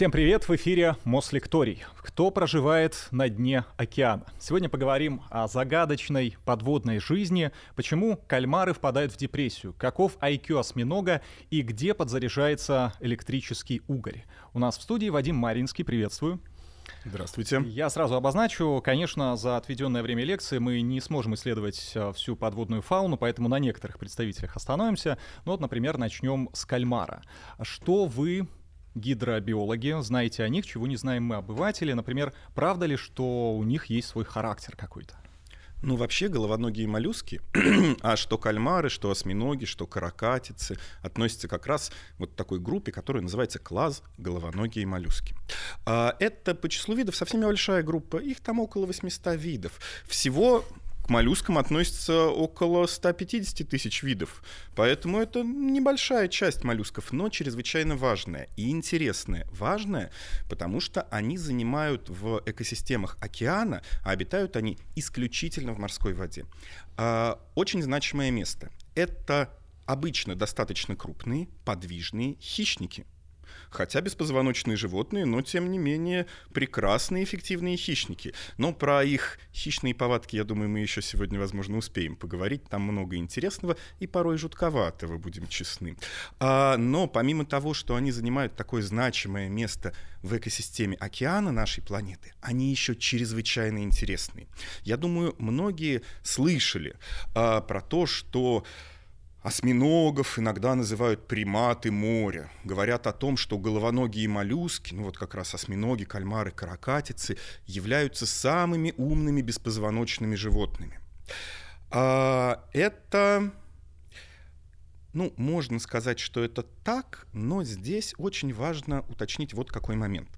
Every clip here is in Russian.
Всем привет! В эфире Мослекторий. Кто проживает на дне океана? Сегодня поговорим о загадочной подводной жизни, почему кальмары впадают в депрессию, каков IQ осьминога и где подзаряжается электрический угорь. У нас в студии Вадим Маринский, приветствую. Здравствуйте. Я сразу обозначу, конечно, за отведенное время лекции мы не сможем исследовать э, всю подводную фауну, поэтому на некоторых представителях остановимся. Ну вот, например, начнем с кальмара. Что вы гидробиологи, знаете о них, чего не знаем мы, обыватели. Например, правда ли, что у них есть свой характер какой-то? Ну, вообще головоногие моллюски, а что кальмары, что осьминоги, что каракатицы, относятся как раз вот к такой группе, которая называется класс головоногие моллюски. А это по числу видов совсем небольшая группа, их там около 800 видов. Всего моллюскам относится около 150 тысяч видов. Поэтому это небольшая часть моллюсков, но чрезвычайно важная и интересная. Важная, потому что они занимают в экосистемах океана, а обитают они исключительно в морской воде. А, очень значимое место. Это обычно достаточно крупные, подвижные хищники – хотя беспозвоночные животные, но тем не менее прекрасные эффективные хищники. Но про их хищные повадки, я думаю, мы еще сегодня, возможно, успеем поговорить. Там много интересного и порой жутковатого, будем честны. А, но помимо того, что они занимают такое значимое место в экосистеме океана нашей планеты, они еще чрезвычайно интересные. Я думаю, многие слышали а, про то, что Осьминогов иногда называют приматы моря. Говорят о том, что головоногие моллюски, ну вот как раз осьминоги, кальмары, каракатицы, являются самыми умными беспозвоночными животными. А это, ну, можно сказать, что это так, но здесь очень важно уточнить вот какой момент.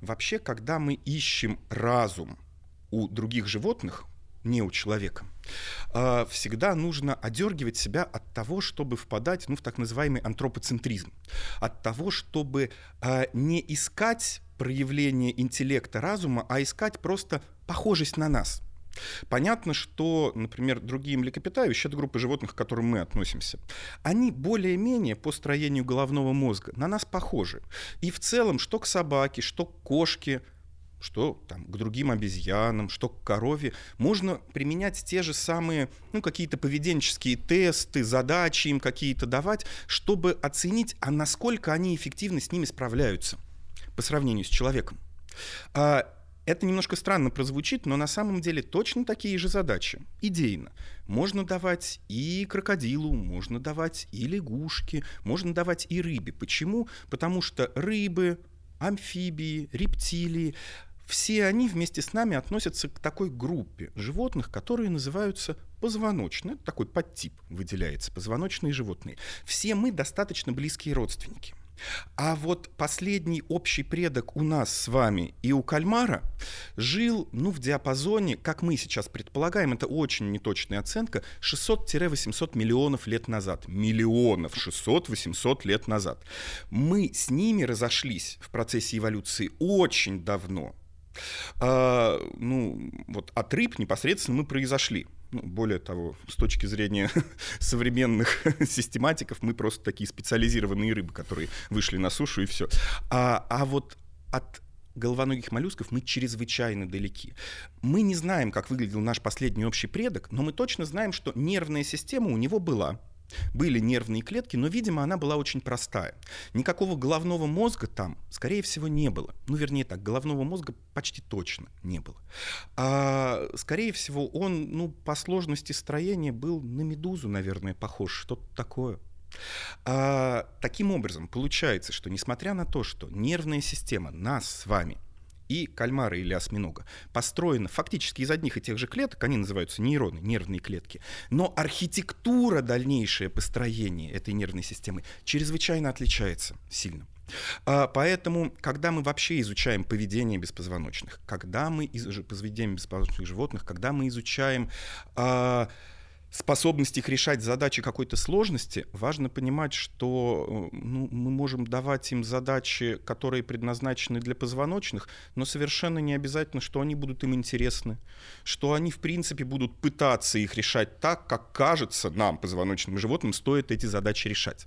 Вообще, когда мы ищем разум у других животных, не у человека. А, всегда нужно одергивать себя от того, чтобы впадать ну, в так называемый антропоцентризм, от того, чтобы а, не искать проявление интеллекта, разума, а искать просто похожесть на нас. Понятно, что, например, другие млекопитающие, это группы животных, к которым мы относимся, они более-менее по строению головного мозга на нас похожи. И в целом, что к собаке, что к кошке, что там, к другим обезьянам, что к корове, можно применять те же самые, ну, какие-то поведенческие тесты, задачи им какие-то давать, чтобы оценить, а насколько они эффективно с ними справляются по сравнению с человеком. А, это немножко странно прозвучит, но на самом деле точно такие же задачи, идейно. Можно давать и крокодилу, можно давать и лягушке, можно давать и рыбе. Почему? Потому что рыбы, амфибии, рептилии, все они вместе с нами относятся к такой группе животных, которые называются позвоночные. Такой подтип выделяется, позвоночные животные. Все мы достаточно близкие родственники. А вот последний общий предок у нас с вами и у кальмара жил, ну, в диапазоне, как мы сейчас предполагаем, это очень неточная оценка, 600-800 миллионов лет назад. Миллионов, 600-800 лет назад. Мы с ними разошлись в процессе эволюции очень давно. А, ну, вот от рыб непосредственно мы произошли. Ну, более того, с точки зрения современных систематиков, мы просто такие специализированные рыбы, которые вышли на сушу и все. А, а вот от головоногих моллюсков мы чрезвычайно далеки. Мы не знаем, как выглядел наш последний общий предок, но мы точно знаем, что нервная система у него была – были нервные клетки, но, видимо, она была очень простая. Никакого головного мозга там, скорее всего, не было. Ну, вернее так, головного мозга почти точно не было. А, скорее всего, он, ну, по сложности строения был на медузу, наверное, похож, что-то такое. А, таким образом, получается, что несмотря на то, что нервная система нас с вами – и кальмара или осьминога. Построена фактически из одних и тех же клеток, они называются нейроны, нервные клетки. Но архитектура дальнейшее построение этой нервной системы чрезвычайно отличается сильно. А, поэтому, когда мы вообще изучаем поведение беспозвоночных, когда мы изучаем поведение беспозвоночных животных, когда мы изучаем а, способность их решать задачи какой-то сложности, важно понимать, что э, ну, мы можем давать им задачи, которые предназначены для позвоночных, но совершенно не обязательно, что они будут им интересны, что они, в принципе, будут пытаться их решать так, как кажется нам, позвоночным животным, стоит эти задачи решать.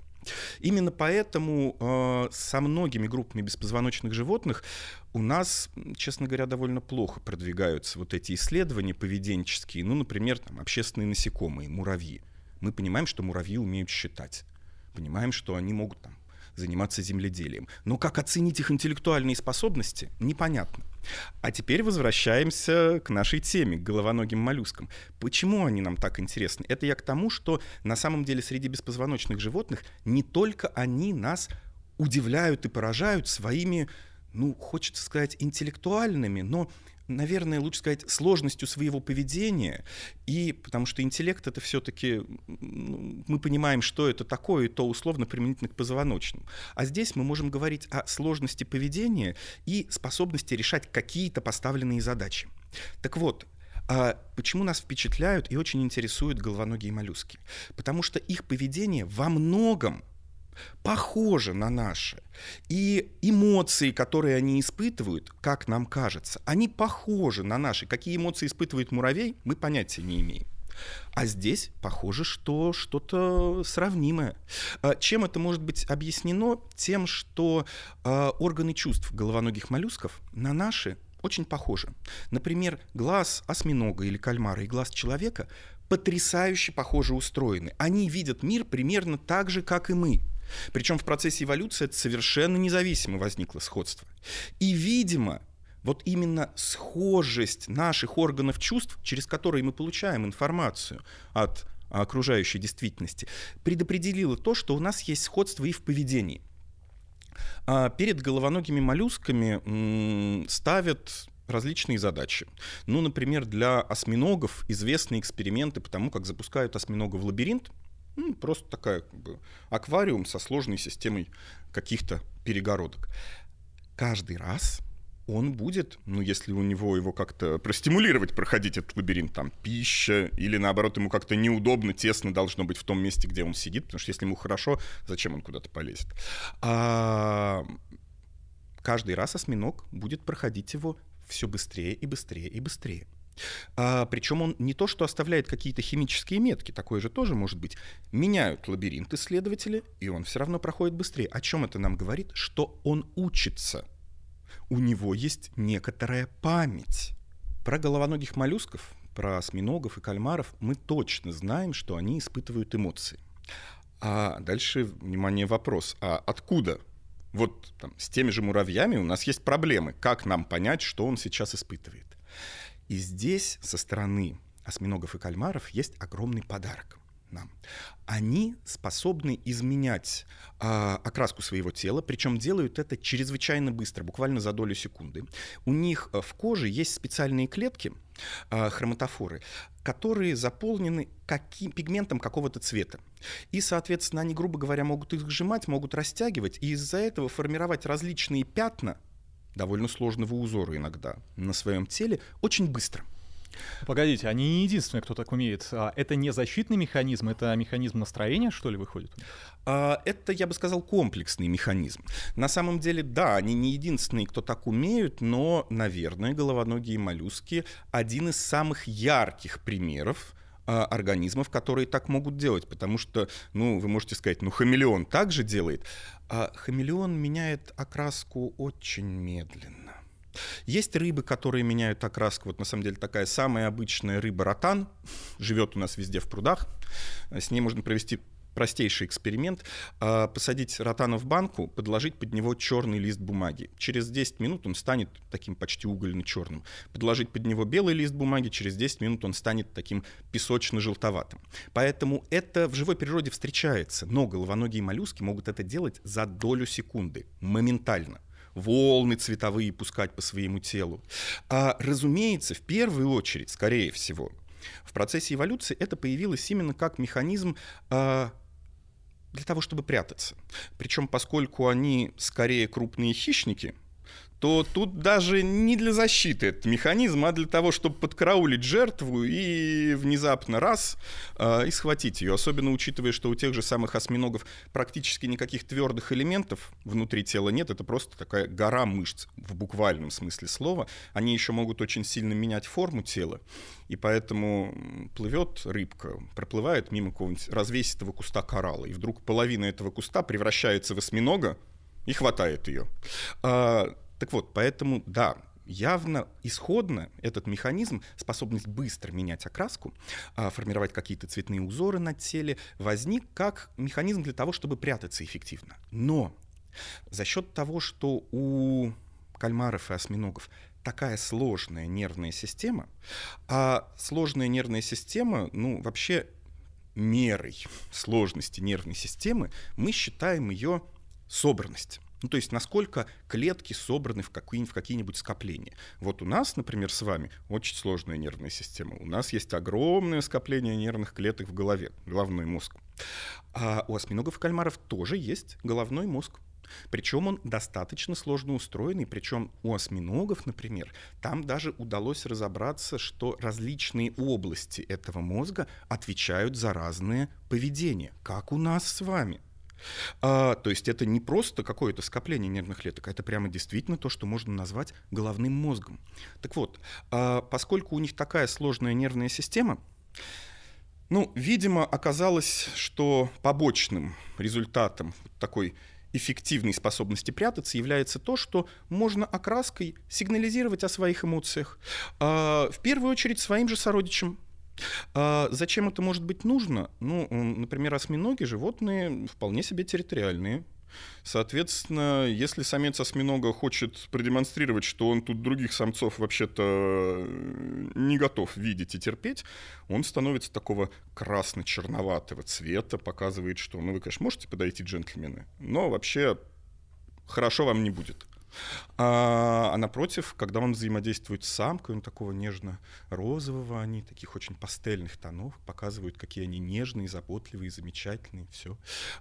Именно поэтому э, со многими группами беспозвоночных животных у нас, честно говоря, довольно плохо продвигаются вот эти исследования поведенческие. Ну, например, там, общественные насекомые, муравьи. Мы понимаем, что муравьи умеют считать. Понимаем, что они могут там, заниматься земледелием. Но как оценить их интеллектуальные способности, непонятно. А теперь возвращаемся к нашей теме, к головоногим моллюскам. Почему они нам так интересны? Это я к тому, что на самом деле среди беспозвоночных животных не только они нас удивляют и поражают своими, ну, хочется сказать, интеллектуальными, но наверное, лучше сказать, сложностью своего поведения, и потому что интеллект это все-таки, мы понимаем, что это такое, и то условно применительно к позвоночным. А здесь мы можем говорить о сложности поведения и способности решать какие-то поставленные задачи. Так вот, а почему нас впечатляют и очень интересуют головоногие моллюски? Потому что их поведение во многом похожи на наши. И эмоции, которые они испытывают, как нам кажется, они похожи на наши. Какие эмоции испытывает муравей, мы понятия не имеем. А здесь похоже, что что-то сравнимое. А чем это может быть объяснено? Тем, что э, органы чувств головоногих моллюсков на наши очень похожи. Например, глаз осьминога или кальмара и глаз человека потрясающе похоже устроены. Они видят мир примерно так же, как и мы. Причем в процессе эволюции это совершенно независимо возникло сходство. И, видимо, вот именно схожесть наших органов чувств, через которые мы получаем информацию от окружающей действительности, предопределила то, что у нас есть сходство и в поведении. А перед головоногими моллюсками ставят различные задачи. Ну, например, для осьминогов известны эксперименты по тому, как запускают осьминога в лабиринт, ну, просто такая как бы, аквариум со сложной системой каких-то перегородок. Каждый раз он будет, ну, если у него его как-то простимулировать, проходить этот лабиринт, там, пища, или наоборот, ему как-то неудобно, тесно должно быть в том месте, где он сидит, потому что если ему хорошо, зачем он куда-то полезет? А каждый раз осьминог будет проходить его все быстрее и быстрее и быстрее. А, причем он не то, что оставляет какие-то химические метки, такое же тоже может быть. Меняют лабиринт исследователи, и он все равно проходит быстрее. О чем это нам говорит? Что он учится. У него есть некоторая память. Про головоногих моллюсков, про осьминогов и кальмаров мы точно знаем, что они испытывают эмоции. А дальше, внимание, вопрос. А откуда вот там, с теми же муравьями у нас есть проблемы. Как нам понять, что он сейчас испытывает? И здесь со стороны осьминогов и кальмаров есть огромный подарок нам. Они способны изменять э, окраску своего тела, причем делают это чрезвычайно быстро, буквально за долю секунды. У них э, в коже есть специальные клетки, э, хроматофоры, которые заполнены каким, пигментом какого-то цвета. И, соответственно, они, грубо говоря, могут их сжимать, могут растягивать, и из-за этого формировать различные пятна довольно сложного узора иногда на своем теле очень быстро. Погодите, они не единственные, кто так умеет. А это не защитный механизм, это механизм настроения, что ли, выходит? А, это, я бы сказал, комплексный механизм. На самом деле, да, они не единственные, кто так умеют, но, наверное, головоногие моллюски один из самых ярких примеров а, организмов, которые так могут делать, потому что, ну, вы можете сказать, ну, хамелеон также делает, а хамелеон меняет окраску очень медленно. Есть рыбы, которые меняют окраску. Вот на самом деле такая самая обычная рыба ротан живет у нас везде в прудах. С ней можно провести простейший эксперимент. А, посадить ротана в банку, подложить под него черный лист бумаги. Через 10 минут он станет таким почти угольно-черным. Подложить под него белый лист бумаги, через 10 минут он станет таким песочно-желтоватым. Поэтому это в живой природе встречается. Но головоногие моллюски могут это делать за долю секунды, моментально волны цветовые пускать по своему телу. А, разумеется, в первую очередь, скорее всего, в процессе эволюции это появилось именно как механизм а, для того, чтобы прятаться. Причем, поскольку они скорее крупные хищники, то тут даже не для защиты этот механизм, а для того, чтобы подкараулить жертву и внезапно раз э, и схватить ее. Особенно учитывая, что у тех же самых осьминогов практически никаких твердых элементов внутри тела нет. Это просто такая гора мышц в буквальном смысле слова. Они еще могут очень сильно менять форму тела. И поэтому плывет рыбка, проплывает мимо какого-нибудь развесистого куста коралла. И вдруг половина этого куста превращается в осьминога и хватает ее. Так вот, поэтому, да, явно исходно этот механизм, способность быстро менять окраску, а, формировать какие-то цветные узоры на теле, возник как механизм для того, чтобы прятаться эффективно. Но за счет того, что у кальмаров и осьминогов такая сложная нервная система, а сложная нервная система, ну, вообще мерой сложности нервной системы мы считаем ее собранность. Ну, то есть насколько клетки собраны в, какие, в какие-нибудь скопления. Вот у нас, например, с вами очень сложная нервная система. У нас есть огромное скопление нервных клеток в голове, головной мозг. А у осьминогов и кальмаров тоже есть головной мозг. Причем он достаточно сложно устроенный, причем у осьминогов, например, там даже удалось разобраться, что различные области этого мозга отвечают за разные поведения, как у нас с вами. А, то есть это не просто какое-то скопление нервных клеток, а это прямо действительно то, что можно назвать головным мозгом. Так вот, а, поскольку у них такая сложная нервная система, ну, видимо, оказалось, что побочным результатом такой эффективной способности прятаться является то, что можно окраской сигнализировать о своих эмоциях. А, в первую очередь своим же сородичам, а зачем это может быть нужно? Ну, например, осьминоги — животные вполне себе территориальные. Соответственно, если самец осьминога хочет продемонстрировать, что он тут других самцов вообще-то не готов видеть и терпеть, он становится такого красно-черноватого цвета, показывает, что, ну, вы, конечно, можете подойти, джентльмены, но вообще хорошо вам не будет. А, а напротив, когда он взаимодействует с самкой, он такого нежно-розового, они таких очень пастельных тонов, показывают, какие они нежные, заботливые, замечательные, все.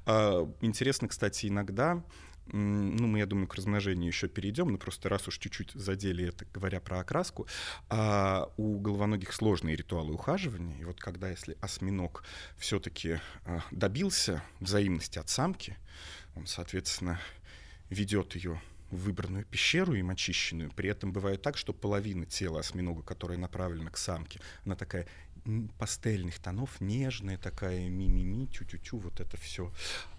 А, интересно, кстати, иногда ну, мы, я думаю, к размножению еще перейдем, но просто раз уж чуть-чуть задели это, говоря про окраску, а у головоногих сложные ритуалы ухаживания, и вот когда, если осьминог все-таки а, добился взаимности от самки, он, соответственно, ведет ее выбранную пещеру им очищенную. При этом бывает так, что половина тела осьминога, которая направлена к самке, она такая пастельных тонов, нежная такая, ми-ми-ми, тю-тю-тю, вот это все.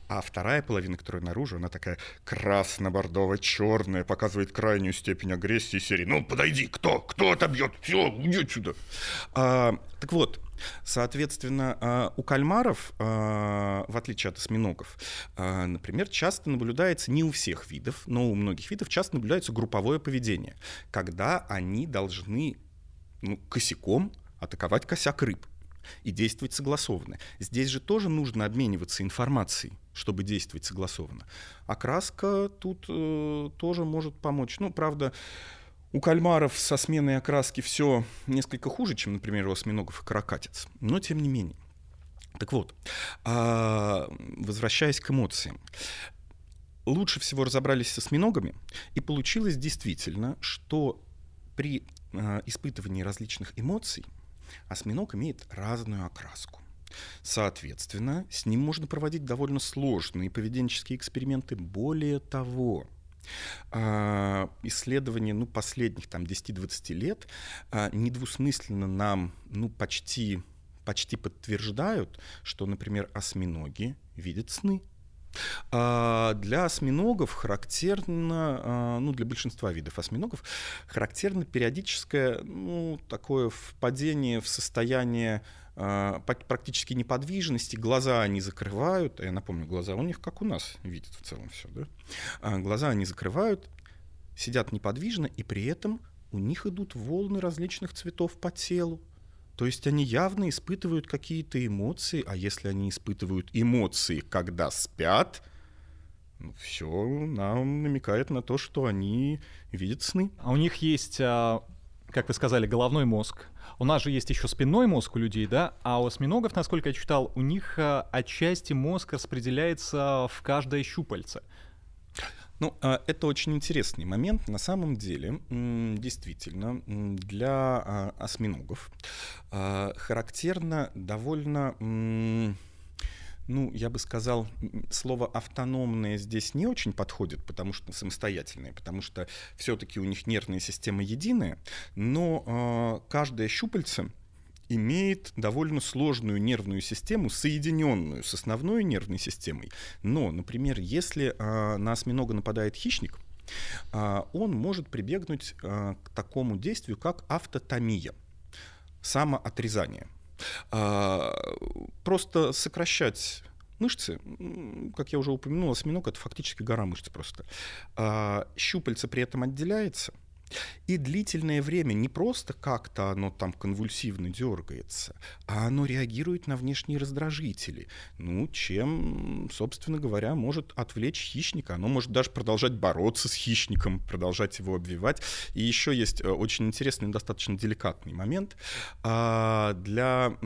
А вторая половина, которая наружу, она такая красно-бордово-черная, показывает крайнюю степень агрессии серии. Ну, подойди, кто? Кто отобьет? Все, уйди отсюда. А, так вот, Соответственно, а, у кальмаров, а, в отличие от осьминогов, а, например, часто наблюдается не у всех видов, но у многих видов часто наблюдается групповое поведение, когда они должны ну, косяком атаковать косяк рыб и действовать согласованно. Здесь же тоже нужно обмениваться информацией, чтобы действовать согласованно. Окраска тут э, тоже может помочь. Ну, правда, у кальмаров со сменой окраски все несколько хуже, чем, например, у осьминогов и каракатиц. Но тем не менее. Так вот, а, возвращаясь к эмоциям. Лучше всего разобрались с осьминогами, и получилось действительно, что при а, испытывании различных эмоций осьминог имеет разную окраску. Соответственно, с ним можно проводить довольно сложные поведенческие эксперименты. Более того, исследования ну, последних там, 10-20 лет а, недвусмысленно нам ну, почти, почти подтверждают, что, например, осьминоги видят сны. А для осьминогов характерно, ну, для большинства видов осьминогов, характерно периодическое ну, такое впадение в состояние а, практически неподвижности, глаза они закрывают, я напомню, глаза у них как у нас видят в целом все, да? А, глаза они закрывают, сидят неподвижно, и при этом у них идут волны различных цветов по телу. То есть они явно испытывают какие-то эмоции, а если они испытывают эмоции, когда спят, ну, все нам намекает на то, что они видят сны. А у них есть, а, как вы сказали, головной мозг, у нас же есть еще спинной мозг у людей, да, а у осьминогов, насколько я читал, у них а, отчасти мозг распределяется в каждое щупальце. Ну, а, это очень интересный момент. На самом деле, действительно, для а, осьминогов характерно довольно ну, я бы сказал, слово автономное здесь не очень подходит, потому что самостоятельное, потому что все-таки у них нервная система единая, но э, каждое щупальце имеет довольно сложную нервную систему, соединенную с основной нервной системой. Но, например, если э, на осьминога нападает хищник, э, он может прибегнуть э, к такому действию, как автотомия, самоотрезание. Э, просто сокращать мышцы, как я уже упомянул, осьминог — это фактически гора мышц просто. А, щупальце при этом отделяется — и длительное время не просто как-то оно там конвульсивно дергается, а оно реагирует на внешние раздражители. Ну, чем, собственно говоря, может отвлечь хищника. Оно может даже продолжать бороться с хищником, продолжать его обвивать. И еще есть э, очень интересный, достаточно деликатный момент. А, для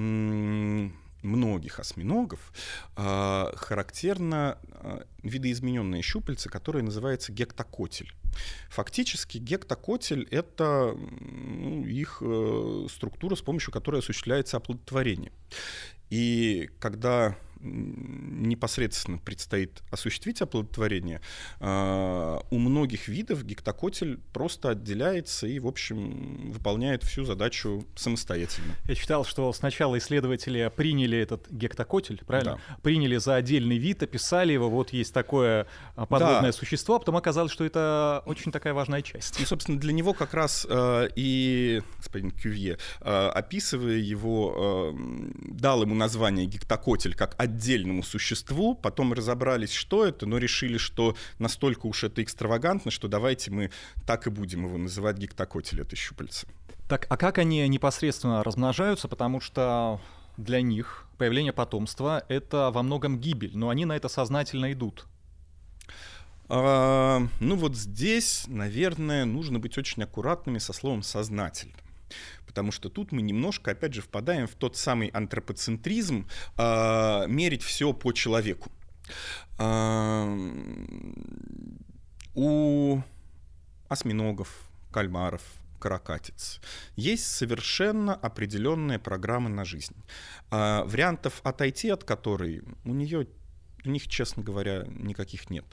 многих осьминогов э, характерно э, видоизмененное щупальце, которое называется гектокотель. Фактически гектокотель — это ну, их э, структура, с помощью которой осуществляется оплодотворение. И когда непосредственно предстоит осуществить оплодотворение, а, у многих видов гектокотель просто отделяется и, в общем, выполняет всю задачу самостоятельно. Я читал, что сначала исследователи приняли этот гектокотель, правильно? Да. Приняли за отдельный вид, описали его, вот есть такое а, подводное да. существо, а потом оказалось, что это очень такая важная часть. И, собственно, для него как раз э, и господин Кювье, э, описывая его, э, дал ему название гектокотель как отдельному существу, потом разобрались, что это, но решили, что настолько уж это экстравагантно, что давайте мы так и будем его называть гектокотель, это щупальце. Так, а как они непосредственно размножаются? Потому что для них появление потомства — это во многом гибель, но они на это сознательно идут. А, ну вот здесь, наверное, нужно быть очень аккуратными со словом «сознательно» потому что тут мы немножко, опять же, впадаем в тот самый антропоцентризм, э, мерить все по человеку. Э, у осьминогов, кальмаров, каракатиц. Есть совершенно определенная программа на жизнь. А, вариантов отойти от которой у нее у них, честно говоря, никаких нет.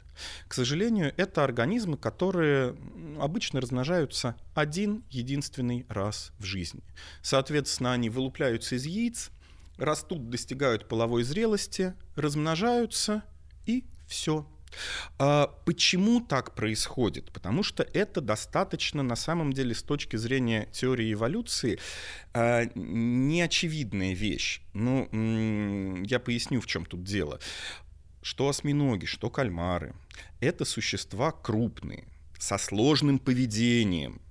К сожалению, это организмы, которые обычно размножаются один единственный раз в жизни. Соответственно, они вылупляются из яиц, растут, достигают половой зрелости, размножаются и все. А почему так происходит? Потому что это достаточно, на самом деле, с точки зрения теории эволюции, а, неочевидная вещь. Ну, я поясню, в чем тут дело что осьминоги, что кальмары — это существа крупные, со сложным поведением.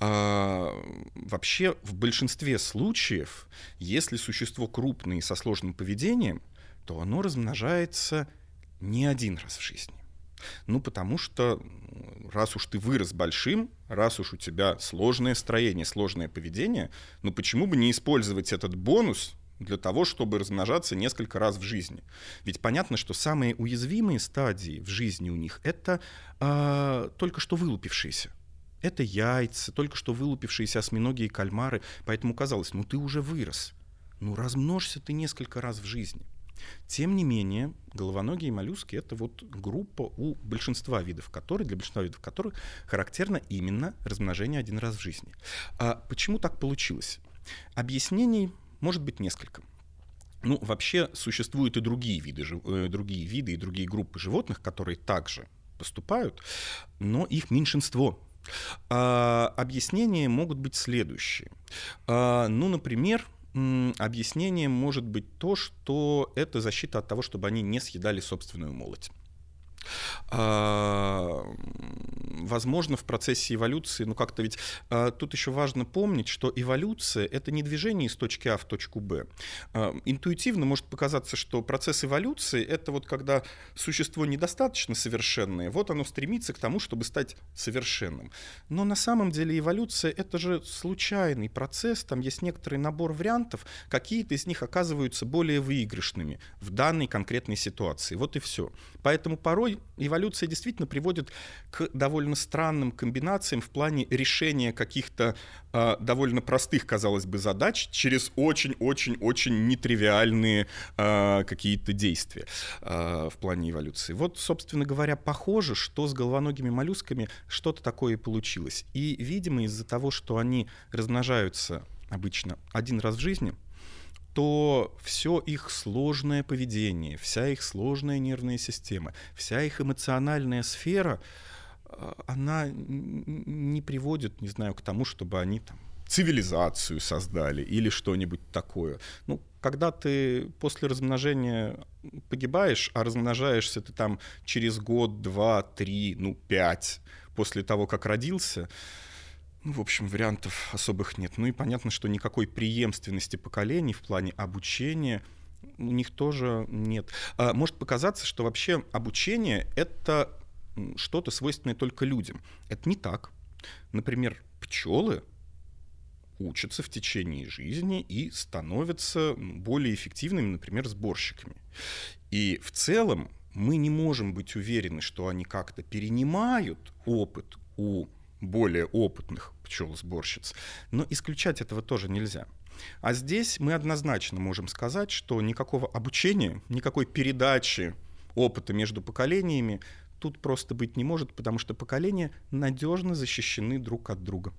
А, вообще, в большинстве случаев, если существо крупное и со сложным поведением, то оно размножается не один раз в жизни. Ну, потому что раз уж ты вырос большим, раз уж у тебя сложное строение, сложное поведение, ну почему бы не использовать этот бонус для того, чтобы размножаться несколько раз в жизни. Ведь понятно, что самые уязвимые стадии в жизни у них это э, только что вылупившиеся. Это яйца, только что вылупившиеся осьминоги и кальмары. Поэтому казалось, ну ты уже вырос. Ну размножься ты несколько раз в жизни. Тем не менее, головоногие моллюски — это вот группа у большинства видов которых, для большинства видов которых характерно именно размножение один раз в жизни. А почему так получилось? Объяснений может быть несколько. Ну, вообще существуют и другие виды, э, другие виды и другие группы животных, которые также поступают, но их меньшинство. А, объяснения могут быть следующие. А, ну, например, объяснением может быть то, что это защита от того, чтобы они не съедали собственную молоть. А, возможно, в процессе эволюции, ну как-то ведь а, тут еще важно помнить, что эволюция — это не движение из точки А в точку Б. А, интуитивно может показаться, что процесс эволюции — это вот когда существо недостаточно совершенное, вот оно стремится к тому, чтобы стать совершенным. Но на самом деле эволюция — это же случайный процесс, там есть некоторый набор вариантов, какие-то из них оказываются более выигрышными в данной конкретной ситуации. Вот и все. Поэтому порой эволюция действительно приводит к довольно странным комбинациям в плане решения каких-то э, довольно простых, казалось бы, задач через очень-очень-очень нетривиальные э, какие-то действия э, в плане эволюции. Вот, собственно говоря, похоже, что с головоногими моллюсками что-то такое и получилось. И, видимо, из-за того, что они размножаются обычно один раз в жизни, то все их сложное поведение, вся их сложная нервная система, вся их эмоциональная сфера, э, она не приводит, не знаю, к тому, чтобы они там цивилизацию создали или что-нибудь такое. Ну, когда ты после размножения погибаешь, а размножаешься ты там через год, два, три, ну, пять после того, как родился, ну, в общем, вариантов особых нет. Ну и понятно, что никакой преемственности поколений в плане обучения у них тоже нет. А, может показаться, что вообще обучение — это что-то свойственное только людям. Это не так. Например, пчелы учатся в течение жизни и становятся более эффективными, например, сборщиками. И в целом мы не можем быть уверены, что они как-то перенимают опыт у более опытных пчел-сборщиц. Но исключать этого тоже нельзя. А здесь мы однозначно можем сказать, что никакого обучения, никакой передачи опыта между поколениями тут просто быть не может, потому что поколения надежно защищены друг от друга.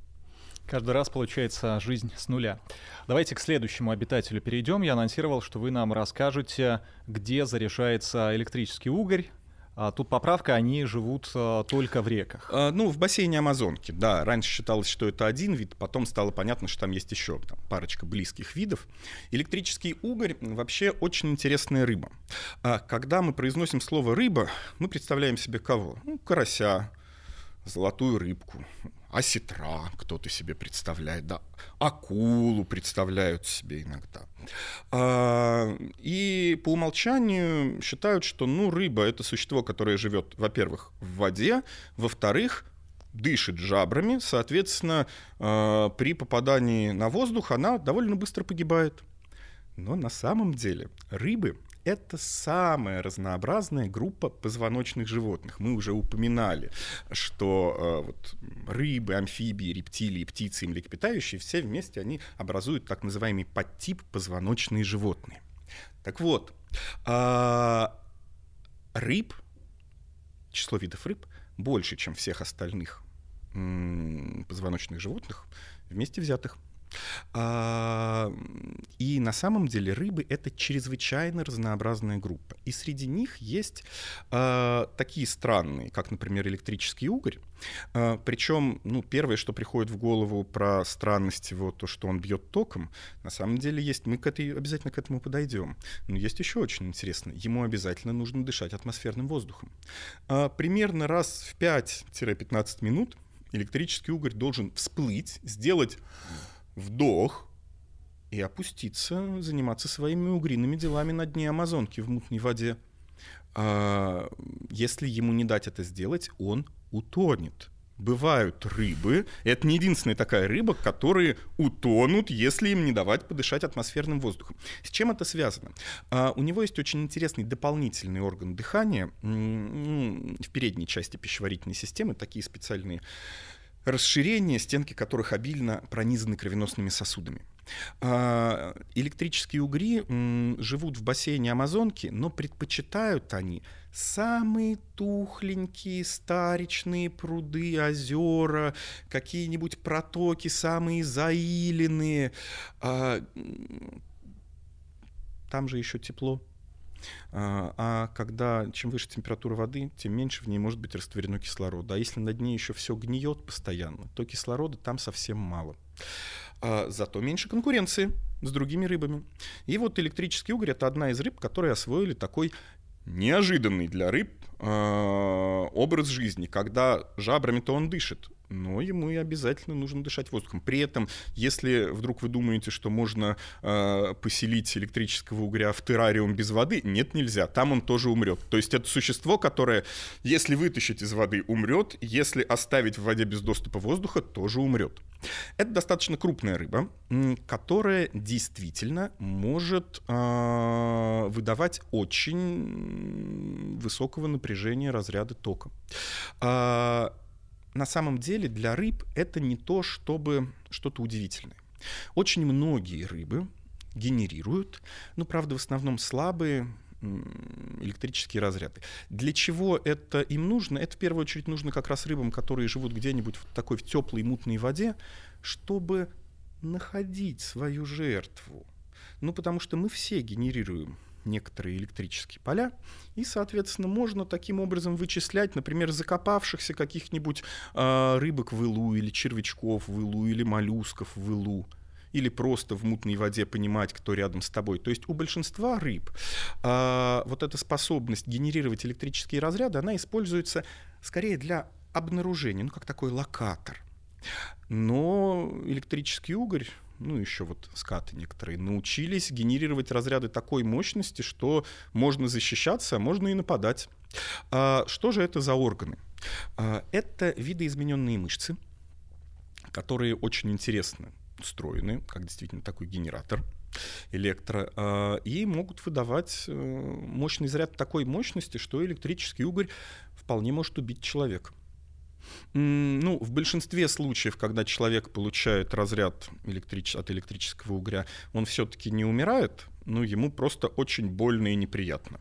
Каждый раз получается жизнь с нуля. Давайте к следующему обитателю перейдем. Я анонсировал, что вы нам расскажете, где заряжается электрический угорь, а, тут поправка, они живут а, только в реках. А, ну, в бассейне Амазонки, да. Раньше считалось, что это один вид, потом стало понятно, что там есть еще там, парочка близких видов. Электрический угорь вообще очень интересная рыба. А, когда мы произносим слово «рыба», мы представляем себе кого? Ну, карася, золотую рыбку, осетра кто-то себе представляет, да, акулу представляют себе иногда. А, и по умолчанию считают, что ну, рыба — это существо, которое живет, во-первых, в воде, во-вторых, дышит жабрами, соответственно, а, при попадании на воздух она довольно быстро погибает. Но на самом деле рыбы это самая разнообразная группа позвоночных животных. Мы уже упоминали, что э, вот, рыбы, амфибии, рептилии, птицы и млекопитающие, все вместе они образуют так называемый подтип позвоночные животные. Так вот, э, рыб, число видов рыб больше, чем всех остальных позвоночных животных вместе взятых. А, и на самом деле рыбы — это чрезвычайно разнообразная группа. И среди них есть а, такие странные, как, например, электрический угорь. А, причем, ну, первое, что приходит в голову про странность его, то, что он бьет током, на самом деле есть, мы к этой, обязательно к этому подойдем. Но есть еще очень интересно, ему обязательно нужно дышать атмосферным воздухом. Примерно раз в 5-15 минут электрический угорь должен всплыть, сделать вдох и опуститься, заниматься своими угриными делами на дне Амазонки в мутной воде. А, если ему не дать это сделать, он утонет. Бывают рыбы, это не единственная такая рыба, которые утонут, если им не давать подышать атмосферным воздухом. С чем это связано? А, у него есть очень интересный дополнительный орган дыхания в передней части пищеварительной системы, такие специальные расширения, стенки которых обильно пронизаны кровеносными сосудами. А, электрические угри живут в бассейне Амазонки, но предпочитают они самые тухленькие старичные пруды, озера, какие-нибудь протоки, самые заиленные. А, там же еще тепло. А, а когда чем выше температура воды, тем меньше в ней может быть растворено кислорода. А если на дне еще все гниет постоянно, то кислорода там совсем мало. А, зато меньше конкуренции с другими рыбами. И вот электрический угорь — это одна из рыб, которые освоили такой неожиданный для рыб э, образ жизни, когда жабрами-то он дышит, но ему и обязательно нужно дышать воздухом. При этом, если вдруг вы думаете, что можно э, поселить электрического угря в террариум без воды, нет, нельзя. Там он тоже умрет. То есть это существо, которое, если вытащить из воды, умрет, если оставить в воде без доступа воздуха, тоже умрет. Это достаточно крупная рыба, которая действительно может э, выдавать очень высокого напряжения разряда тока. Э, на самом деле для рыб это не то, чтобы что-то удивительное. Очень многие рыбы генерируют, ну, правда, в основном слабые, электрические разряды. Для чего это им нужно? Это в первую очередь нужно как раз рыбам, которые живут где-нибудь в такой в теплой мутной воде, чтобы находить свою жертву. Ну, потому что мы все генерируем некоторые электрические поля, и, соответственно, можно таким образом вычислять, например, закопавшихся каких-нибудь э, рыбок в илу, или червячков в илу, или моллюсков в илу или просто в мутной воде понимать, кто рядом с тобой. То есть у большинства рыб э, вот эта способность генерировать электрические разряды, она используется скорее для обнаружения, ну как такой локатор. Но электрический угорь ну, еще вот скаты некоторые, научились генерировать разряды такой мощности, что можно защищаться, а можно и нападать. А, что же это за органы? А, это видоизмененные мышцы, которые очень интересны устроены как действительно такой генератор электро, а, и могут выдавать э, мощный заряд такой мощности, что электрический угорь вполне может убить человека. Ну, в большинстве случаев, когда человек получает разряд электрич... от электрического угря, он все-таки не умирает, но ему просто очень больно и неприятно.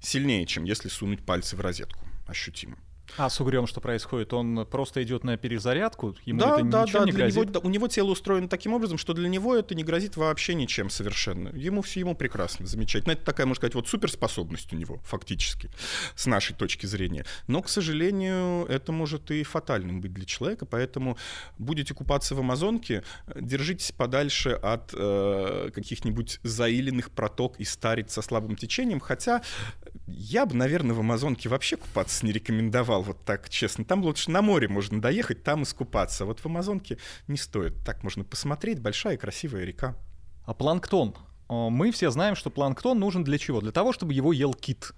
Сильнее, чем если сунуть пальцы в розетку, ощутимо. А с угрем что происходит? Он просто идет на перезарядку? Ему да, это да, да. Не для грозит? Него, да, у него тело устроено таким образом, что для него это не грозит вообще ничем совершенно. Ему все ему прекрасно, замечательно. Это такая, можно сказать, вот суперспособность у него, фактически, с нашей точки зрения. Но, к сожалению, это может и фатальным быть для человека, поэтому будете купаться в Амазонке, держитесь подальше от э, каких-нибудь заиленных проток и старить со слабым течением, хотя я бы, наверное, в Амазонке вообще купаться не рекомендовал, вот так честно. Там лучше на море можно доехать, там искупаться. Вот в Амазонке не стоит. Так можно посмотреть, большая красивая река. А планктон? Мы все знаем, что планктон нужен для чего? Для того, чтобы его ел кит.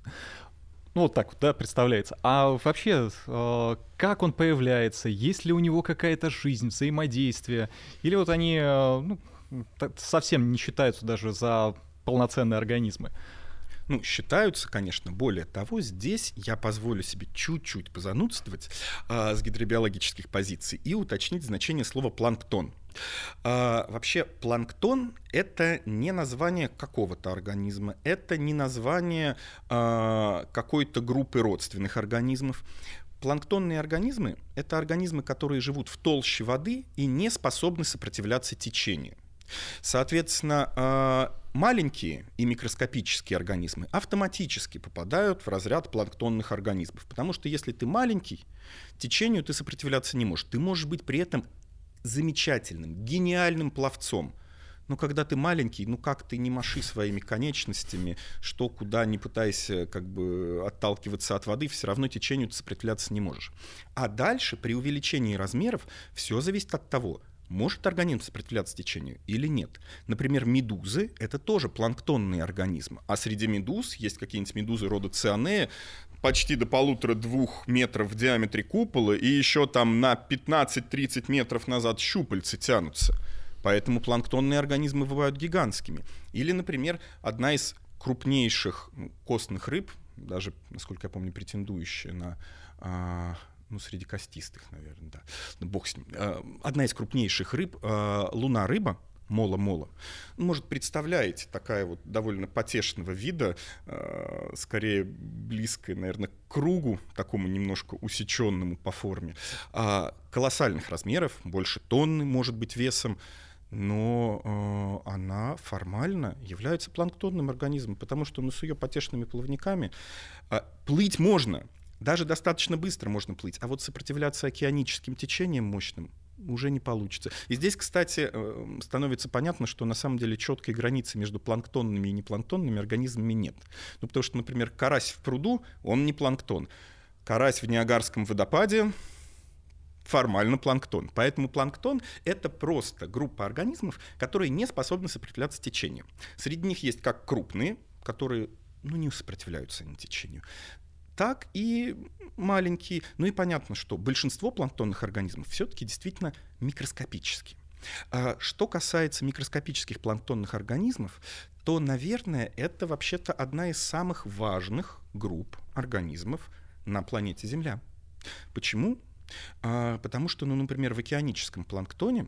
Ну, вот так вот, да, представляется. А вообще, э, как он появляется? Есть ли у него какая-то жизнь, взаимодействие? Или вот они э, ну, совсем не считаются даже за полноценные организмы? Ну, считаются, конечно. Более того, здесь я позволю себе чуть-чуть позанудствовать а, с гидробиологических позиций и уточнить значение слова планктон. А, вообще планктон это не название какого-то организма, это не название а, какой-то группы родственных организмов. Планктонные организмы — это организмы, которые живут в толще воды и не способны сопротивляться течению. Соответственно, а, маленькие и микроскопические организмы автоматически попадают в разряд планктонных организмов. Потому что если ты маленький, течению ты сопротивляться не можешь. Ты можешь быть при этом замечательным, гениальным пловцом. Но когда ты маленький, ну как ты не маши своими конечностями, что куда не пытайся как бы отталкиваться от воды, все равно течению ты сопротивляться не можешь. А дальше при увеличении размеров все зависит от того, может организм сопротивляться течению или нет? Например, медузы — это тоже планктонные организмы. А среди медуз есть какие-нибудь медузы рода цианея, почти до полутора-двух метров в диаметре купола, и еще там на 15-30 метров назад щупальцы тянутся. Поэтому планктонные организмы бывают гигантскими. Или, например, одна из крупнейших ну, костных рыб, даже, насколько я помню, претендующая на а, ну, среди костистых, наверное, да. Ну, бог с ним. Э, одна из крупнейших рыб, э, луна-рыба, мола-мола. Может, представляете, такая вот довольно потешного вида, э, скорее близкая, наверное, к кругу, такому немножко усеченному по форме, а колоссальных размеров, больше тонны, может быть, весом, но э, она формально является планктонным организмом, потому что ну, с ее потешными плавниками э, плыть можно, даже достаточно быстро можно плыть, а вот сопротивляться океаническим течениям мощным уже не получится. И здесь, кстати, э, становится понятно, что на самом деле четкой границы между планктонными и непланктонными организмами нет. Ну, потому что, например, карась в пруду, он не планктон. Карась в Ниагарском водопаде формально планктон. Поэтому планктон — это просто группа организмов, которые не способны сопротивляться течению. Среди них есть как крупные, которые ну, не сопротивляются они течению, так и маленькие. Ну и понятно, что большинство планктонных организмов все-таки действительно микроскопические. А что касается микроскопических планктонных организмов, то, наверное, это вообще-то одна из самых важных групп организмов на планете Земля. Почему? А, потому что, ну, например, в океаническом планктоне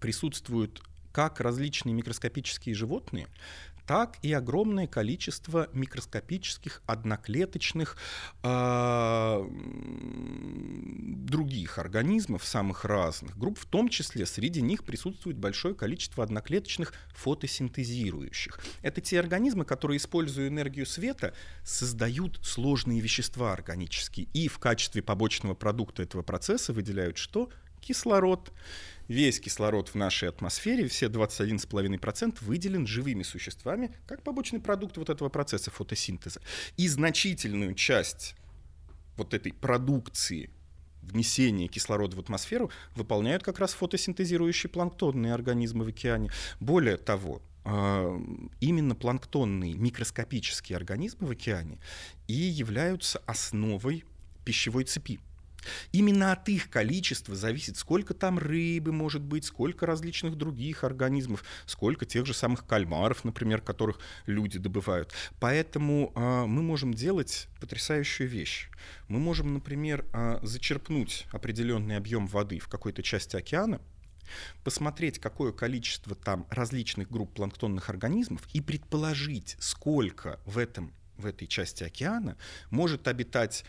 присутствуют как различные микроскопические животные, так и огромное количество микроскопических одноклеточных э, других организмов, самых разных групп, в том числе среди них присутствует большое количество одноклеточных фотосинтезирующих. Это те организмы, которые, используя энергию света, создают сложные вещества органические и в качестве побочного продукта этого процесса выделяют что? Кислород весь кислород в нашей атмосфере, все 21,5% выделен живыми существами как побочный продукт вот этого процесса фотосинтеза. И значительную часть вот этой продукции внесения кислорода в атмосферу выполняют как раз фотосинтезирующие планктонные организмы в океане. Более того, а, именно планктонные микроскопические организмы в океане и являются основой пищевой цепи. Именно от их количества зависит, сколько там рыбы может быть, сколько различных других организмов, сколько тех же самых кальмаров, например, которых люди добывают. Поэтому э, мы можем делать потрясающую вещь. Мы можем, например, э, зачерпнуть определенный объем воды в какой-то части океана, посмотреть, какое количество там различных групп планктонных организмов и предположить, сколько в, этом, в этой части океана может обитать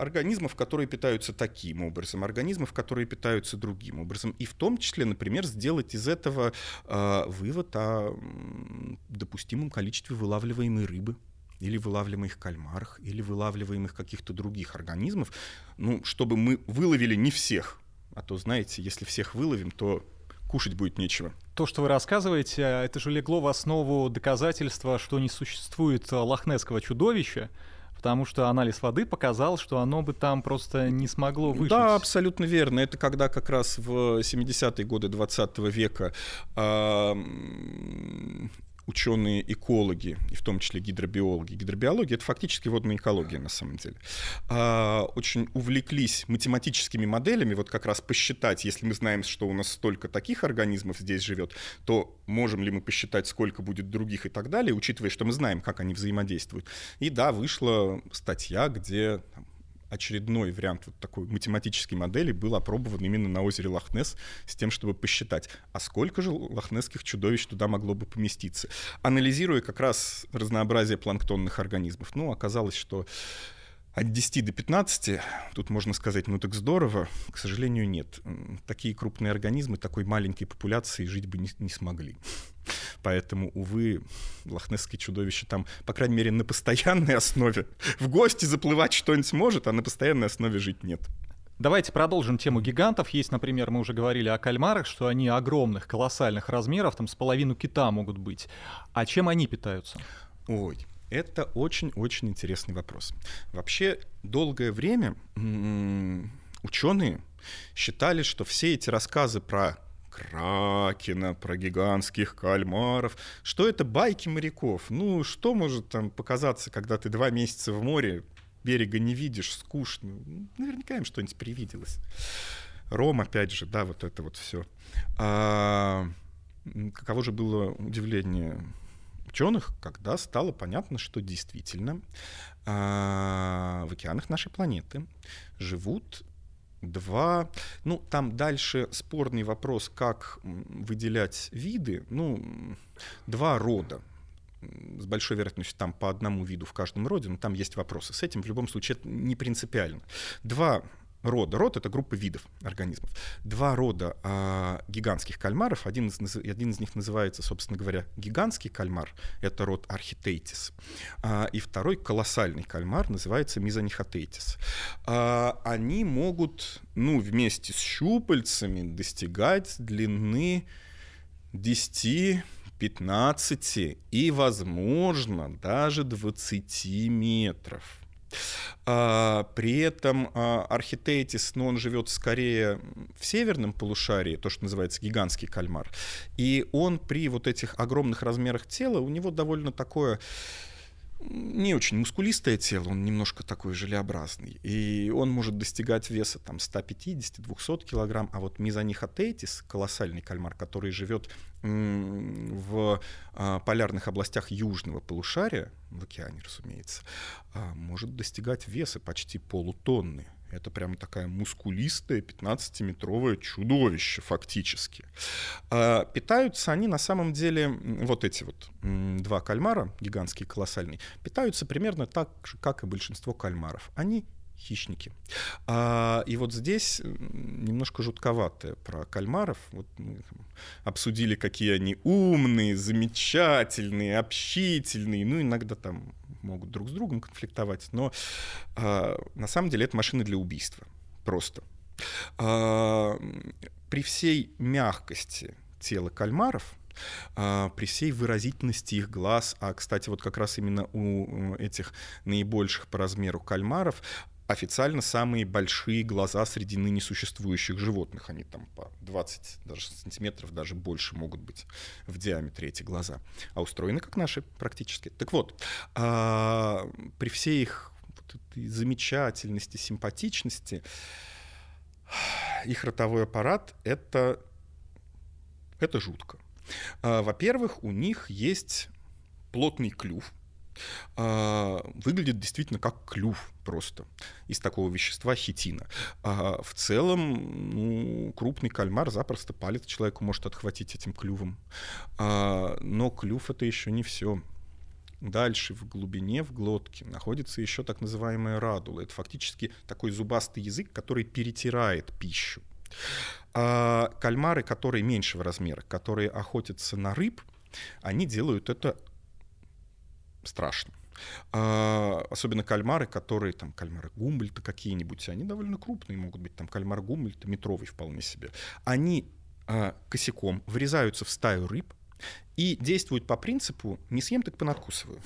организмов, которые питаются таким образом, организмов, которые питаются другим образом. И в том числе, например, сделать из этого э, вывод о допустимом количестве вылавливаемой рыбы или вылавливаемых кальмарах, или вылавливаемых каких-то других организмов, ну, чтобы мы выловили не всех. А то, знаете, если всех выловим, то кушать будет нечего. То, что вы рассказываете, это же легло в основу доказательства, что не существует лохнесского чудовища, потому что анализ воды показал, что оно бы там просто не смогло выжить. Да, абсолютно верно. Это когда как раз в 70-е годы 20 века э, ученые-экологи, и в том числе гидробиологи. Гидробиология — это фактически водная экология на самом деле. А, очень увлеклись математическими моделями, вот как раз посчитать, если мы знаем, что у нас столько таких организмов здесь живет, то можем ли мы посчитать, сколько будет других и так далее, учитывая, что мы знаем, как они взаимодействуют. И да, вышла статья, где там, очередной вариант вот такой математической модели был опробован именно на озере Лохнес с тем, чтобы посчитать, а сколько же лохнесских чудовищ туда могло бы поместиться. Анализируя как раз разнообразие планктонных организмов, ну, оказалось, что от 10 до 15, тут можно сказать, ну так здорово, к сожалению, нет. Такие крупные организмы такой маленькой популяции жить бы не, не смогли. Поэтому, увы, лохнесское чудовище там, по крайней мере, на постоянной основе. В гости заплывать что-нибудь может, а на постоянной основе жить нет. Давайте продолжим тему гигантов. Есть, например, мы уже говорили о кальмарах, что они огромных, колоссальных размеров, там с половину кита могут быть. А чем они питаются? Ой, это очень-очень интересный вопрос. Вообще, долгое время ученые считали, что все эти рассказы про кракена, про гигантских кальмаров. Что это байки моряков? Ну, что может там показаться, когда ты два месяца в море, берега не видишь, скучно? Наверняка им что-нибудь привиделось. Ром, опять же, да, вот это вот все. А, каково же было удивление ученых, когда стало понятно, что действительно а, в океанах нашей планеты живут два, ну, там дальше спорный вопрос, как выделять виды, ну, два рода с большой вероятностью там по одному виду в каждом роде, но там есть вопросы. С этим в любом случае это не принципиально. Два рода. Род — это группа видов организмов. Два рода а, гигантских кальмаров. Один из, один из них называется, собственно говоря, гигантский кальмар. Это род архитейтис. А, и второй колоссальный кальмар называется мизонихотейтис. А, они могут, ну, вместе с щупальцами достигать длины 10 15 и, возможно, даже 20 метров. А, при этом а, архитейтис, ну, он живет скорее в северном полушарии, то, что называется гигантский кальмар. И он при вот этих огромных размерах тела, у него довольно такое не очень мускулистое тело, он немножко такой желеобразный. И он может достигать веса там 150-200 килограмм. А вот мизанихотейтис, колоссальный кальмар, который живет в а, полярных областях южного полушария, в океане, разумеется, а, может достигать веса почти полутонны. Это прям такая мускулистая 15-метровое чудовище фактически. А, питаются они на самом деле, вот эти вот два кальмара, гигантские, колоссальные, питаются примерно так же, как и большинство кальмаров. Они хищники. А, и вот здесь немножко жутковатое про кальмаров. Вот мы обсудили, какие они умные, замечательные, общительные, ну иногда там могут друг с другом конфликтовать, но а, на самом деле это машины для убийства. Просто. А, при всей мягкости тела кальмаров, а, при всей выразительности их глаз, а, кстати, вот как раз именно у этих наибольших по размеру кальмаров официально самые большие глаза среди ныне существующих животных. Они там по 20 даже сантиметров, даже больше могут быть в диаметре эти глаза. А устроены как наши практически. Так вот, а, при всей их вот этой замечательности, симпатичности, их ротовой аппарат — это, это жутко. А, во-первых, у них есть плотный клюв, выглядит действительно как клюв просто из такого вещества хитина. А в целом, ну, крупный кальмар запросто палец человеку может отхватить этим клювом. А, но клюв это еще не все. Дальше в глубине, в глотке, находится еще так называемая радула. Это фактически такой зубастый язык, который перетирает пищу. А кальмары, которые меньшего размера, которые охотятся на рыб, они делают это страшно. А, особенно кальмары, которые там кальмары Гумбольта какие-нибудь, они довольно крупные могут быть, там кальмар Гумбольта метровый вполне себе. Они а, косяком врезаются в стаю рыб, и действуют по принципу «не съем, так понадкусываю».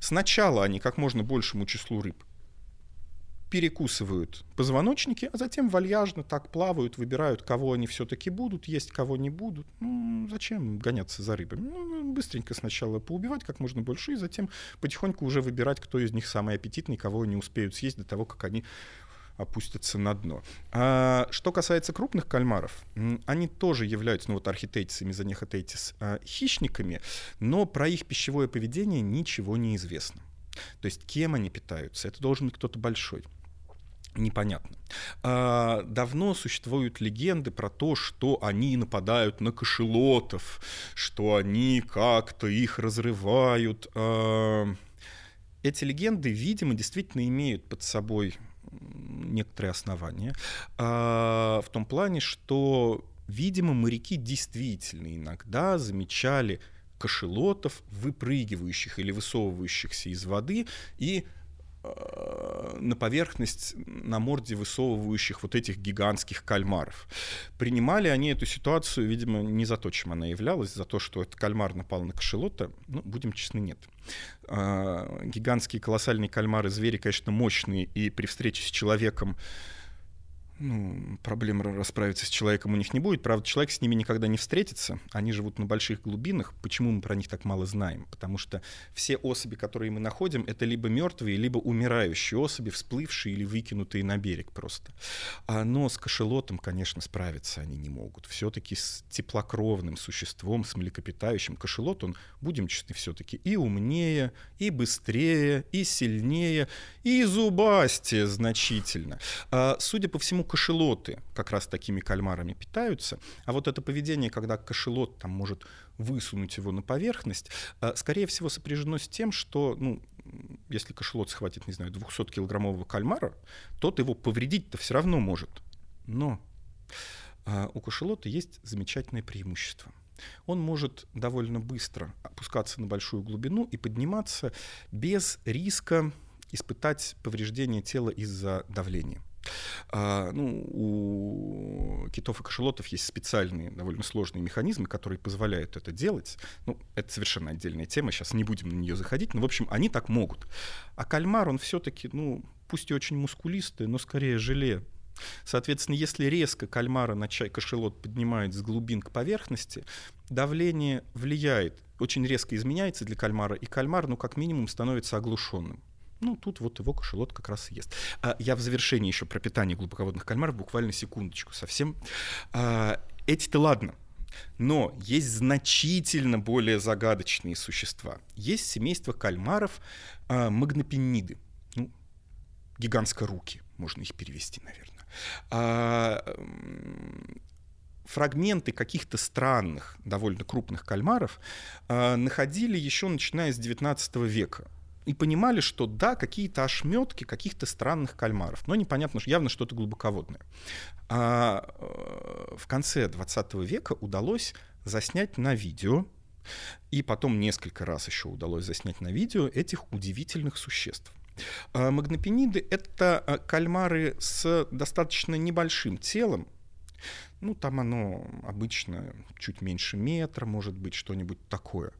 Сначала они как можно большему числу рыб перекусывают позвоночники, а затем вальяжно так плавают, выбирают, кого они все-таки будут, есть кого не будут. Ну, зачем гоняться за рыбами? Ну, быстренько сначала поубивать как можно больше, и затем потихоньку уже выбирать, кто из них самый аппетитный, кого они успеют съесть до того, как они опустятся на дно. А, что касается крупных кальмаров, они тоже являются, ну вот архитейтис и мезонехотейтис, а, хищниками, но про их пищевое поведение ничего не известно. То есть кем они питаются, это должен быть кто-то большой непонятно. А, давно существуют легенды про то, что они нападают на кошелотов, что они как-то их разрывают. А, эти легенды, видимо, действительно имеют под собой некоторые основания. А, в том плане, что, видимо, моряки действительно иногда замечали кошелотов, выпрыгивающих или высовывающихся из воды и на поверхность на морде высовывающих вот этих гигантских кальмаров. Принимали они эту ситуацию, видимо, не за то, чем она являлась, за то, что этот кальмар напал на кашелота, ну, будем честны, нет. А, гигантские колоссальные кальмары, звери, конечно, мощные, и при встрече с человеком ну, проблем расправиться с человеком у них не будет. Правда, человек с ними никогда не встретится. Они живут на больших глубинах. Почему мы про них так мало знаем? Потому что все особи, которые мы находим, это либо мертвые, либо умирающие особи, всплывшие или выкинутые на берег просто. А, но с кошелотом, конечно, справиться они не могут. Все-таки с теплокровным существом, с млекопитающим кошелот, он, будем честны, все-таки и умнее, и быстрее, и сильнее, и зубастее значительно. А, судя по всему, кашелоты как раз такими кальмарами питаются. А вот это поведение, когда кашелот там может высунуть его на поверхность, а, скорее всего сопряжено с тем, что, ну, если кашелот схватит, не знаю, 200-килограммового кальмара, тот его повредить-то все равно может. Но а, у кашелота есть замечательное преимущество. Он может довольно быстро опускаться на большую глубину и подниматься без риска испытать повреждение тела из-за давления. А, ну, у китов и кашелотов есть специальные, довольно сложные механизмы, которые позволяют это делать. Ну, это совершенно отдельная тема, сейчас не будем на нее заходить, но, в общем, они так могут. А кальмар, он все-таки, ну, пусть и очень мускулистый, но скорее желе, Соответственно, если резко кальмара на чай кашелот поднимает с глубин к поверхности, давление влияет, очень резко изменяется для кальмара, и кальмар, ну, как минимум, становится оглушенным. Ну, тут вот его кошелот как раз и ест. А я в завершении еще про питание глубоководных кальмаров, буквально секундочку совсем. А, эти-то ладно, но есть значительно более загадочные существа. Есть семейство кальмаров а, магнопениды. Ну, гигантскоруки, можно их перевести, наверное. А, фрагменты каких-то странных, довольно крупных кальмаров а, находили еще начиная с 19 века и понимали, что да, какие-то ошметки каких-то странных кальмаров, но непонятно, явно что-то глубоководное. А э, в конце 20 века удалось заснять на видео, и потом несколько раз еще удалось заснять на видео этих удивительных существ. А магнопениды — это э, кальмары с достаточно небольшим телом, ну, там оно обычно чуть меньше метра, может быть, что-нибудь такое.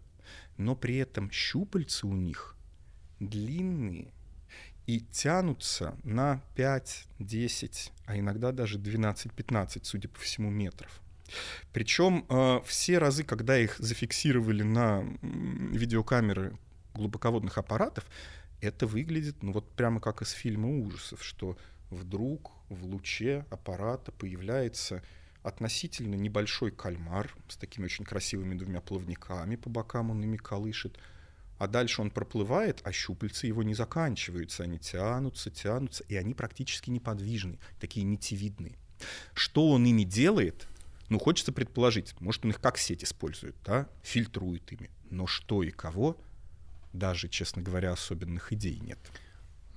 Но при этом щупальцы у них длинные и тянутся на 5, 10, а иногда даже 12-15, судя по всему, метров. Причем э, все разы, когда их зафиксировали на видеокамеры глубоководных аппаратов, это выглядит ну вот прямо как из фильма ужасов, что вдруг в луче аппарата появляется относительно небольшой кальмар с такими очень красивыми двумя плавниками по бокам он ими колышет, а дальше он проплывает, а щупальца его не заканчиваются, они тянутся, тянутся, и они практически неподвижны, такие нитевидные. Что он ими делает, ну, хочется предположить, может, он их как сеть использует, да, фильтрует ими, но что и кого, даже, честно говоря, особенных идей нет.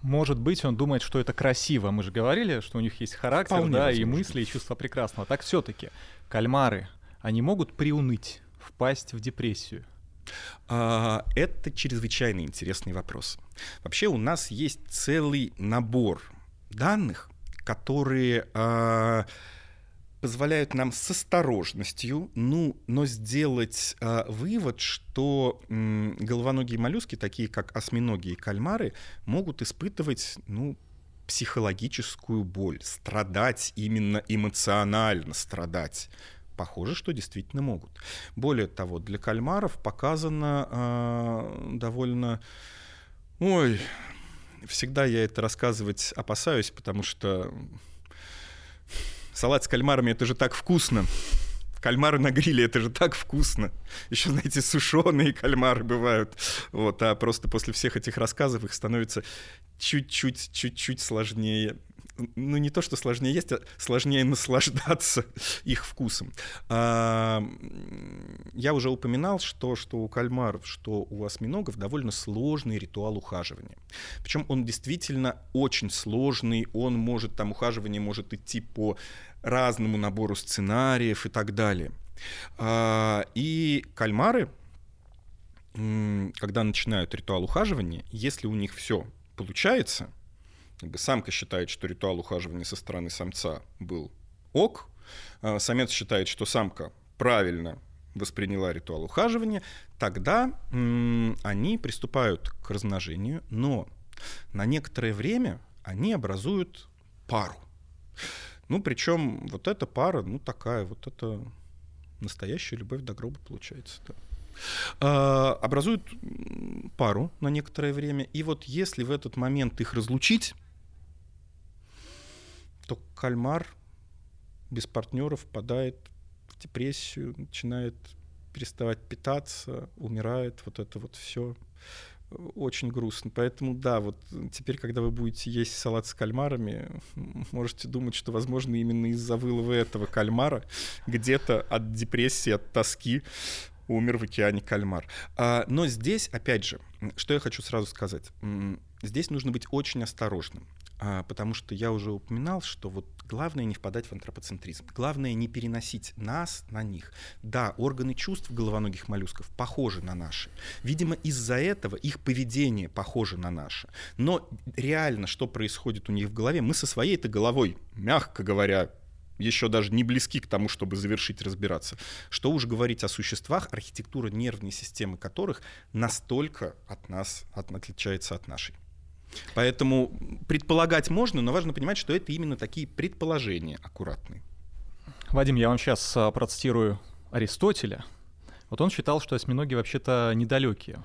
Может быть, он думает, что это красиво. Мы же говорили, что у них есть характер, Вполне да, возможно. и мысли, и чувство прекрасного. Так все-таки кальмары, они могут приуныть, впасть в депрессию. А, это чрезвычайно интересный вопрос. Вообще у нас есть целый набор данных, которые а, позволяют нам с осторожностью, ну, но сделать э, вывод, что э, головоногие моллюски, такие как осьминоги и кальмары, могут испытывать, ну, психологическую боль, страдать именно эмоционально страдать Похоже, что действительно могут. Более того, для кальмаров показано э, довольно... Ой, всегда я это рассказывать опасаюсь, потому что салат с кальмарами это же так вкусно. Кальмары на гриле это же так вкусно. Еще, знаете, сушеные кальмары бывают. Вот, а просто после всех этих рассказов их становится чуть-чуть, чуть-чуть сложнее ну не то, что сложнее есть, а сложнее наслаждаться их вкусом. А, я уже упоминал, что, что у кальмаров, что у осьминогов довольно сложный ритуал ухаживания. Причем он действительно очень сложный, он может, там ухаживание может идти по разному набору сценариев и так далее. А, и кальмары, когда начинают ритуал ухаживания, если у них все получается — самка считает, что ритуал ухаживания со стороны самца был ок, а самец считает, что самка правильно восприняла ритуал ухаживания, тогда они приступают к размножению, но на некоторое время они образуют пару. Ну, причем вот эта пара, ну, такая, вот это настоящая любовь до гроба получается. Да. А, образуют пару на некоторое время, и вот если в этот момент их разлучить, то кальмар без партнеров впадает в депрессию, начинает переставать питаться, умирает, вот это вот все очень грустно. Поэтому да, вот теперь, когда вы будете есть салат с кальмарами, можете думать, что, возможно, именно из-за вылова этого кальмара где-то от депрессии, от тоски умер в океане кальмар. А, но здесь, опять же, что я хочу сразу сказать. Здесь нужно быть очень осторожным. А, потому что я уже упоминал, что вот главное не впадать в антропоцентризм. Главное не переносить нас на них. Да, органы чувств головоногих моллюсков похожи на наши. Видимо, из-за этого их поведение похоже на наше. Но реально, что происходит у них в голове, мы со своей-то головой, мягко говоря, еще даже не близки к тому, чтобы завершить разбираться. Что уж говорить о существах, архитектура нервной системы которых настолько от нас от, отличается от нашей. Поэтому предполагать можно, но важно понимать, что это именно такие предположения аккуратные. Вадим, я вам сейчас а, процитирую Аристотеля. Вот он считал, что осьминоги вообще-то недалекие.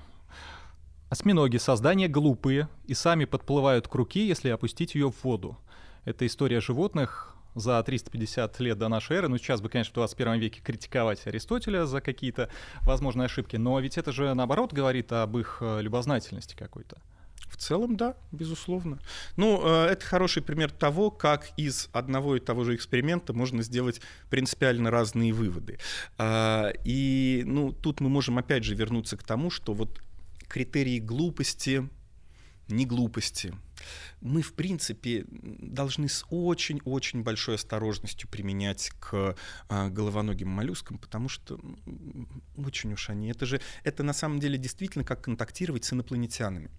Осьминоги — создания глупые и сами подплывают к руке, если опустить ее в воду. Это история животных за 350 лет до нашей эры. Ну, сейчас бы, конечно, в 21 веке критиковать Аристотеля за какие-то возможные ошибки, но ведь это же, наоборот, говорит об их э, любознательности какой-то. В целом, да, безусловно. Ну, э, это хороший пример того, как из одного и того же эксперимента можно сделать принципиально разные выводы. А, и, ну, тут мы можем опять же вернуться к тому, что вот критерии глупости, не глупости, мы, в принципе, должны с очень-очень большой осторожностью применять к а, головоногим моллюскам, потому что очень уж они. Это же, это на самом деле действительно как контактировать с инопланетянами.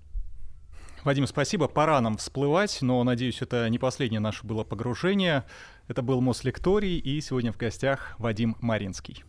Вадим, спасибо. Пора нам всплывать, но, надеюсь, это не последнее наше было погружение. Это был Мослекторий, и сегодня в гостях Вадим Маринский.